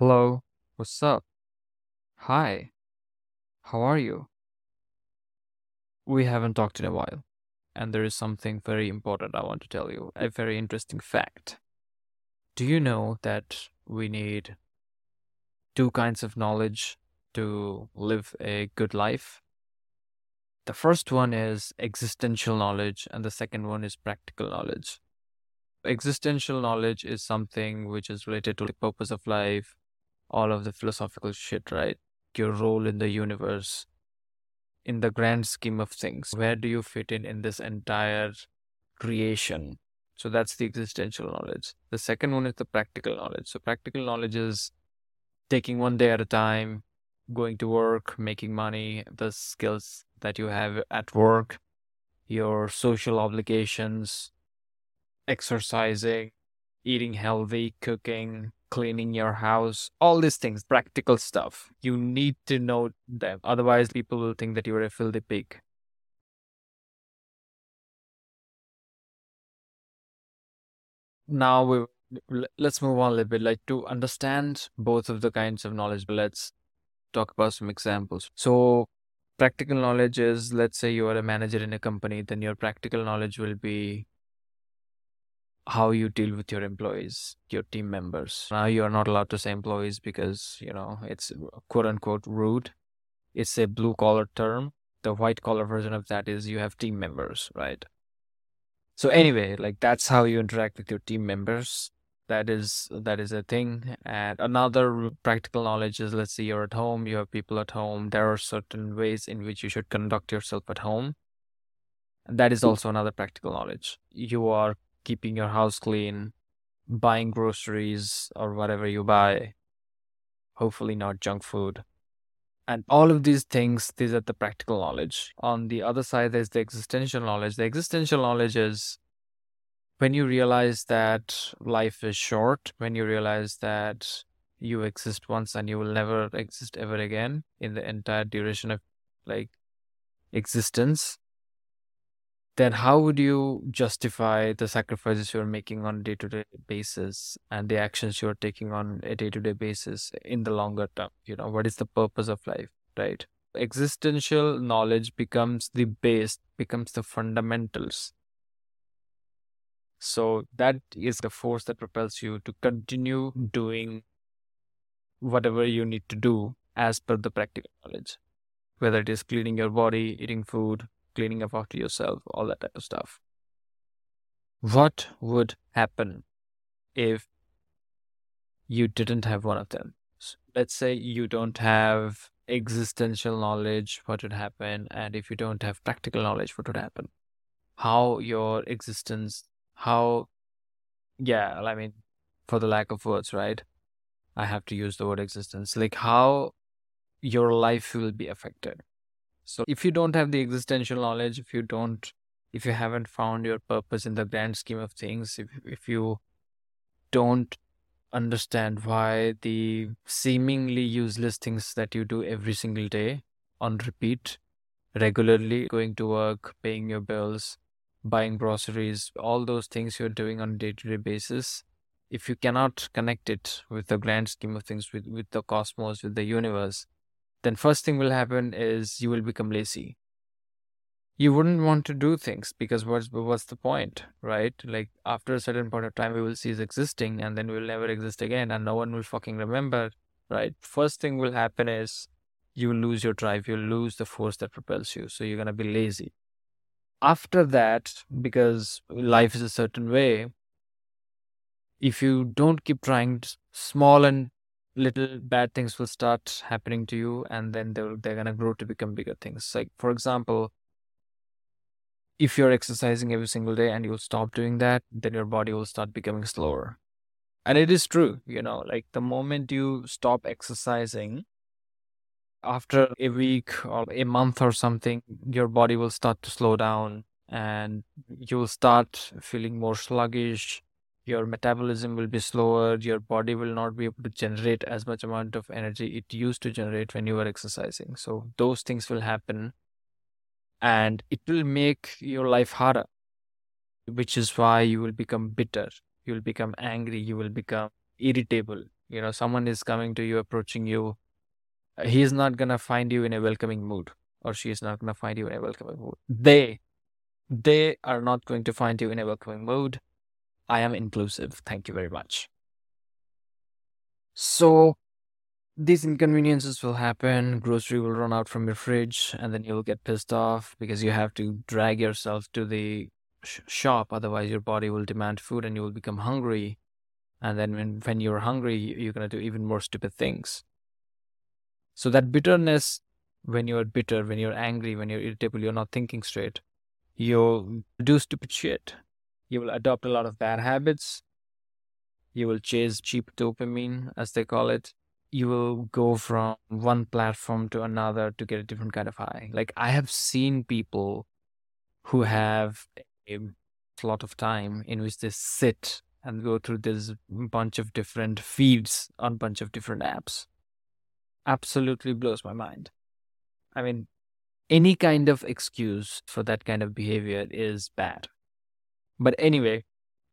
Hello, what's up? Hi, how are you? We haven't talked in a while, and there is something very important I want to tell you, a very interesting fact. Do you know that we need two kinds of knowledge to live a good life? The first one is existential knowledge, and the second one is practical knowledge. Existential knowledge is something which is related to the purpose of life, all of the philosophical shit, right? Your role in the universe, in the grand scheme of things. Where do you fit in in this entire creation? So that's the existential knowledge. The second one is the practical knowledge. So practical knowledge is taking one day at a time, going to work, making money, the skills that you have at work, your social obligations, exercising, eating healthy, cooking, cleaning your house, all these things, practical stuff. You need to know them. Otherwise, people will think that you're a filthy pig. Now we let's move on a little bit. Like to understand both of the kinds of knowledge, but let's talk about some examples. So practical knowledge is let's say you are a manager in a company, then your practical knowledge will be how you deal with your employees, your team members. Now you are not allowed to say employees because, you know, it's uh, quote unquote rude. It's a blue collar term. The white collar version of that is you have team members, right? So anyway, like that's how you interact with your team members. That is that is a thing. And another practical knowledge is let's say you're at home, you have people at home. There are certain ways in which you should conduct yourself at home. That is hmm. also another practical knowledge. You are keeping your house clean, buying groceries or whatever you buy. Hopefully, not junk food. And all of these things, these are the practical knowledge. On the other side, there's the existential knowledge. The existential knowledge is when you realize that life is short, when you realize that you exist once and you will never exist ever again in the entire duration of like existence then how would you justify the sacrifices you're making on a day-to-day basis and the actions you're taking on a day-to-day basis in the longer term? You know what is the purpose of life right? Existential knowledge becomes the base becomes the fundamentals. So that is the force that propels you to continue doing whatever you need to do as per the practical knowledge whether it is cleaning your body eating food cleaning up after yourself, all that type of stuff. What would happen if you didn't have one of them? Let's say you don't have existential knowledge, what would happen? And if you don't have practical knowledge, what would happen? How your existence, how, yeah, I mean, for the lack of words, right? I have to use the word existence. Like how your life will be affected so if you don't have the existential knowledge, if you don't, if you haven't found your purpose in the grand scheme of things, if, if you don't understand why the seemingly useless things that you do every single day on repeat, regularly going to work, paying your bills, buying groceries, all those things you're doing on a day to day basis, if you cannot connect it with the grand scheme of things, with, with the cosmos, with the universe, then first thing will happen is you will become lazy. You wouldn't want to do things because what's what's the point right? Like after a certain point of time we will cease existing and then we'll never exist again and no one will fucking remember right? First thing will happen is you lose your drive you'll lose the force that propels you so you're going to be lazy. After that because life is a certain way if you don't keep trying small and little bad things will start happening to you and then they're, they're going to grow to become bigger things. Like for example if you're exercising every single day and you'll stop doing that then your body will start becoming slower. And it is true you know like the moment you stop exercising after a week or a month or something your body will start to slow down and you'll start feeling more sluggish your metabolism will be slower your body will not be able to generate as much amount of energy it used to generate when you were exercising so those things will happen and it will make your life harder which is why you will become bitter you will become angry you will become irritable You know, someone is coming to you, approaching you. Uh, he is not gonna find you in a welcoming mood, or she is not gonna find you in a welcoming mood. They, they are not going to find you in a welcoming mood. I am inclusive. Thank you very much. So these inconveniences will happen. Grocery will run out from your fridge, and then you'll get pissed off because you have to drag yourself to the sh- shop. Otherwise, your body will demand food, and you will become hungry. And then when when you're hungry, you're gonna do even more stupid things. So that bitterness, when you're bitter, when you're angry, when you're irritable, you're not thinking straight. You'll do stupid shit. You will adopt a lot of bad habits. You will chase cheap dopamine, as they call it you will go from one platform to another to get a different kind of high. Like I have seen people who have a lot of time in which they sit and go through this bunch of different feeds on bunch of different apps. Absolutely blows my mind. I mean, any kind of excuse for that kind of behavior is bad. But anyway,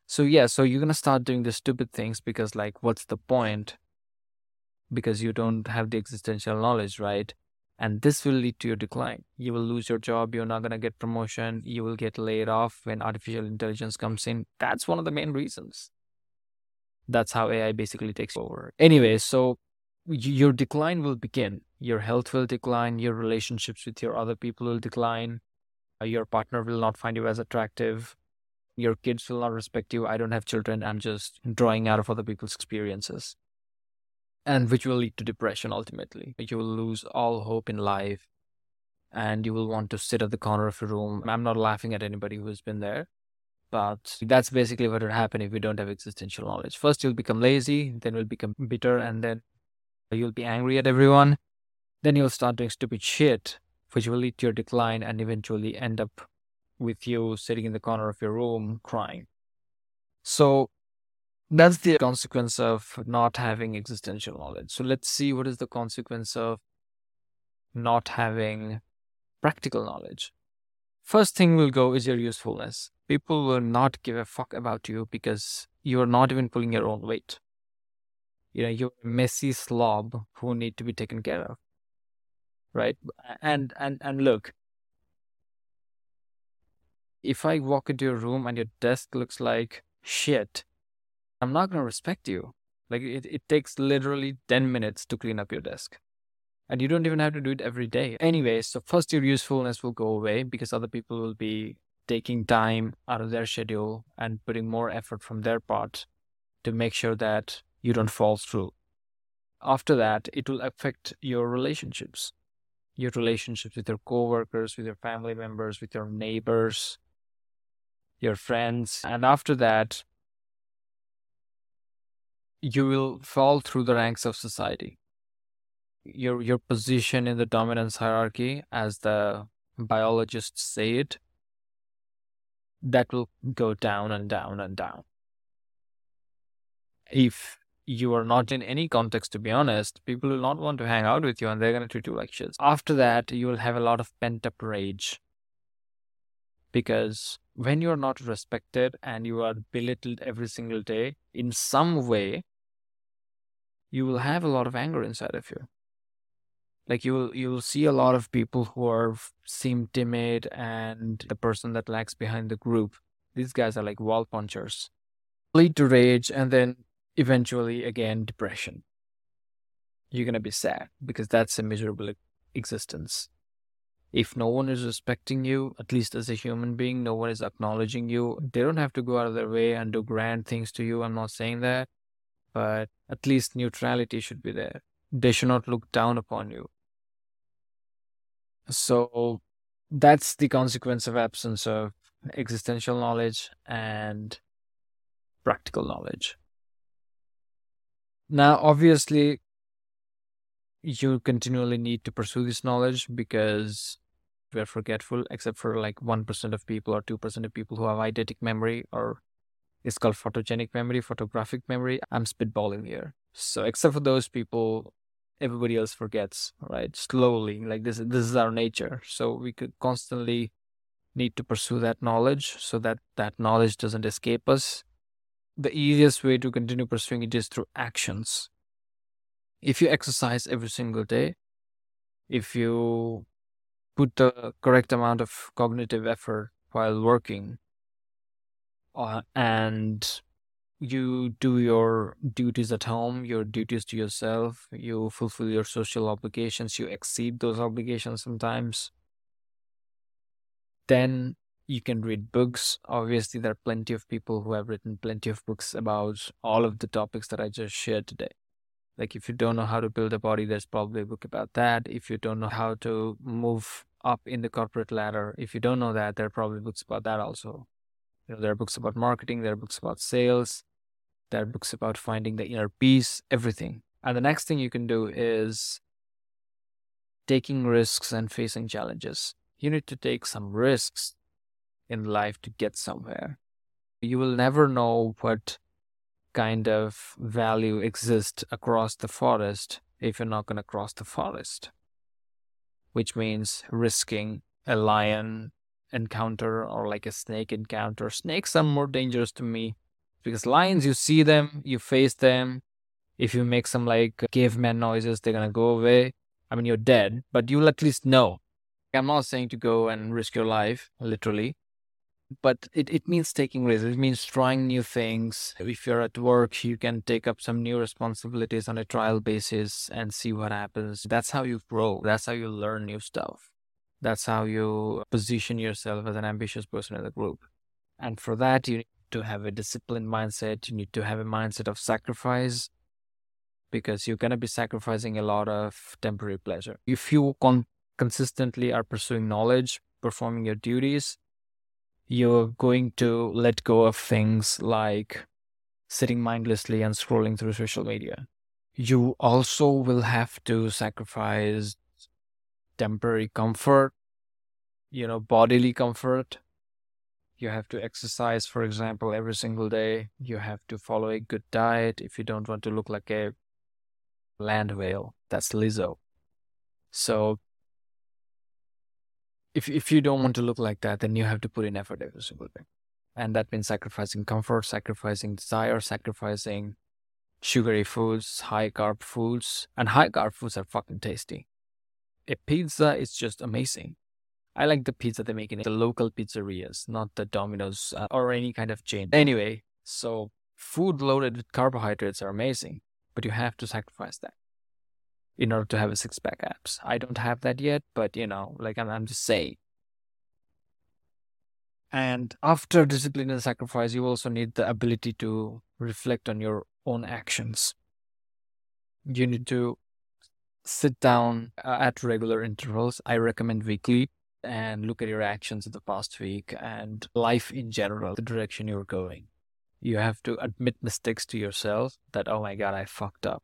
so yeah, so you're gonna start doing the stupid things because like what's the point? because you don't have the existential knowledge, right? And this will lead to your decline. You will lose your job. You're not to get promotion. You will get laid off when artificial intelligence comes in. That's one of the main reasons. That's how AI basically takes over. Anyway, so your decline will begin. Your health will decline. Your relationships with your other people will decline. Uh, your partner will not find you as attractive. Your kids will not respect you. I don't have children. I'm just drawing out of other people's experiences and which will lead to depression ultimately. You will lose all hope in life and you will want to sit at the corner of your room. I'm not laughing at anybody who's been there, but that's basically what will happen if you don't have existential knowledge. First, you'll become lazy, then you'll become bitter, and then you'll be angry at everyone. Then you'll start doing stupid shit, which will lead to your decline and eventually end up with you sitting in the corner of your room crying. So, that's the consequence of not having existential knowledge. So let's see what is the consequence of not having practical knowledge. First thing will go is your usefulness. People will not give a fuck about you because you're not even pulling your own weight. You know, you're a messy slob who need to be taken care of. Right? And and and look, if I walk into your room and your desk looks like shit, I'm not going to respect you. Like it, it takes literally 10 minutes to clean up your desk. And you don't even have to do it every day. Anyway, so first your usefulness will go away because other people will be taking time out of their schedule and putting more effort from their part to make sure that you don't fall through. After that, it will affect your relationships. Your relationships with your coworkers, with your family members, with your neighbors, your friends. And after that, you will fall through the ranks of society. Your your position in the dominance hierarchy, as the biologists say it, that will go down and down and down. If you are not in any context, to be honest, people will not want to hang out with you and they're going to treat you like shit. After that, you will have a lot of pent up rage. Because when you're not respected and you are belittled every single day in some way, you will have a lot of anger inside of you. Like you will you will see a lot of people who are seem timid and the person that lags behind the group. These guys are like wall punchers. Lead to rage and then eventually again depression. You're gonna be sad because that's a miserable existence if no one is respecting you, at least as a human being, no one is acknowledging you, they don't have to go out of their way and do grand things to you. I'm not saying that, but at least neutrality should be there. They should not look down upon you. So that's the consequence of absence of existential knowledge and practical knowledge. Now, obviously, you continually need to pursue this knowledge because we're forgetful, except for like 1% of people or 2% of people who have eidetic memory or it's called photogenic memory, photographic memory. I'm spitballing here. So except for those people, everybody else forgets, right? Slowly, like this, this is our nature. So we could constantly need to pursue that knowledge so that that knowledge doesn't escape us. The easiest way to continue pursuing it is through actions If you exercise every single day, if you put the correct amount of cognitive effort while working, uh, and you do your duties at home, your duties to yourself, you fulfill your social obligations, you exceed those obligations sometimes, then you can read books. Obviously, there are plenty of people who have written plenty of books about all of the topics that I just shared today. Like, if you don't know how to build a body, there's probably a book about that. If you don't know how to move up in the corporate ladder, if you don't know that, there are probably books about that also. You know, there are books about marketing, there are books about sales, there are books about finding the inner peace, everything. And the next thing you can do is taking risks and facing challenges. You need to take some risks in life to get somewhere. You will never know what kind of value exists across the forest if you're not going to cross the forest, which means risking a lion encounter or like a snake encounter. Snakes are more dangerous to me because lions, you see them, you face them. If you make some like caveman noises, they're going to go away. I mean, you're dead, but you'll at least know. I'm not saying to go and risk your life, literally, but it, it means taking risks. It means trying new things. If you're at work, you can take up some new responsibilities on a trial basis and see what happens. That's how you grow. That's how you learn new stuff. That's how you position yourself as an ambitious person in the group. And for that, you need to have a disciplined mindset. You need to have a mindset of sacrifice because you're going to be sacrificing a lot of temporary pleasure. If you con- consistently are pursuing knowledge, performing your duties, you're going to let go of things like sitting mindlessly and scrolling through social media. You also will have to sacrifice temporary comfort, you know, bodily comfort. You have to exercise, for example, every single day. You have to follow a good diet if you don't want to look like a land whale. That's Lizzo. So if if you don't want to look like that, then you have to put in effort every single day. And that means sacrificing comfort, sacrificing desire, sacrificing sugary foods, high carb foods. And high carb foods are fucking tasty. A pizza is just amazing. I like the pizza they make in the local pizzerias, not the Domino's uh, or any kind of chain. Anyway, so food loaded with carbohydrates are amazing, but you have to sacrifice that in order to have a six pack abs. I don't have that yet, but you know, like I'm, I'm just saying. And after discipline and sacrifice, you also need the ability to reflect on your own actions. You need to sit down uh, at regular intervals. I recommend weekly and look at your actions of the past week and life in general, the direction you're going. You have to admit mistakes to yourself that, oh my God, I fucked up.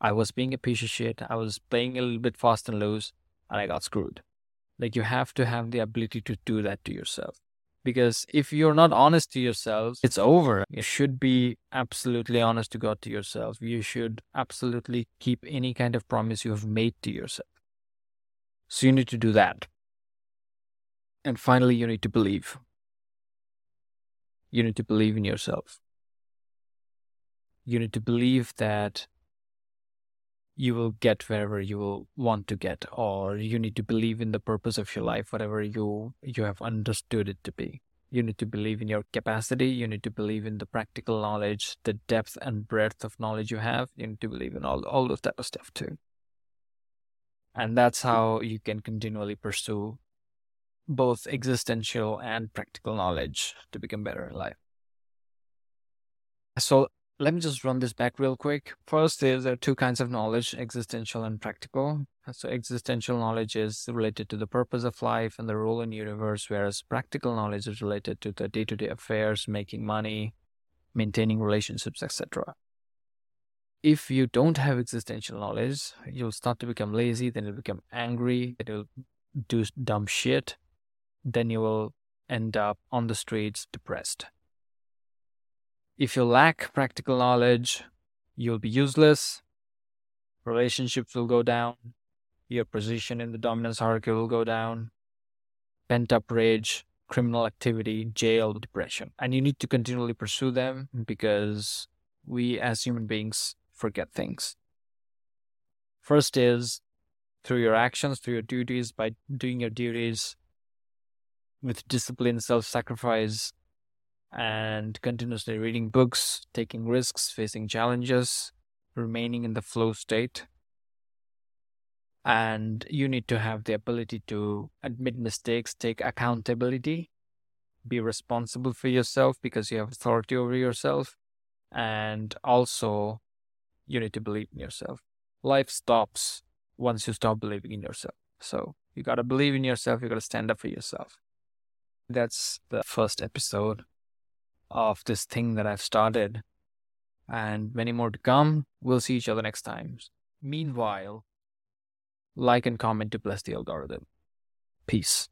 I was being a piece of shit. I was playing a little bit fast and loose, and I got screwed. Like, you have to have the ability to do that to yourself. Because if you're not honest to yourself, it's over. You should be absolutely honest to God to yourself. You should absolutely keep any kind of promise you have made to yourself. So you need to do that. And finally, you need to believe. You need to believe in yourself. You need to believe that you will get wherever you will want to get or you need to believe in the purpose of your life whatever you you have understood it to be. You need to believe in your capacity. You need to believe in the practical knowledge the depth and breadth of knowledge you have. You need to believe in all all of stuff too. And that's how you can continually pursue both existential and practical knowledge to become better in life. So let me just run this back real quick. First is there are two kinds of knowledge, existential and practical. So existential knowledge is related to the purpose of life and the role in the universe, whereas practical knowledge is related to the day-to-day affairs, making money, maintaining relationships, etc. If you don't have existential knowledge, you'll start to become lazy, then you'll become angry, then you'll do dumb shit, then you will end up on the streets depressed. If you lack practical knowledge, you'll be useless. Relationships will go down. Your position in the dominance hierarchy will go down. Pent up rage, criminal activity, jail, depression. And you need to continually pursue them because we as human beings forget things. First is through your actions, through your duties, by doing your duties with discipline, self sacrifice, and continuously reading books, taking risks, facing challenges, remaining in the flow state. And you need to have the ability to admit mistakes, take accountability, be responsible for yourself because you have authority over yourself. And also, you need to believe in yourself. Life stops once you stop believing in yourself. So you got to believe in yourself. You got to stand up for yourself. That's the first episode of this thing that I've started, and many more to come. We'll see each other next time. Meanwhile, like and comment to bless the algorithm. Peace.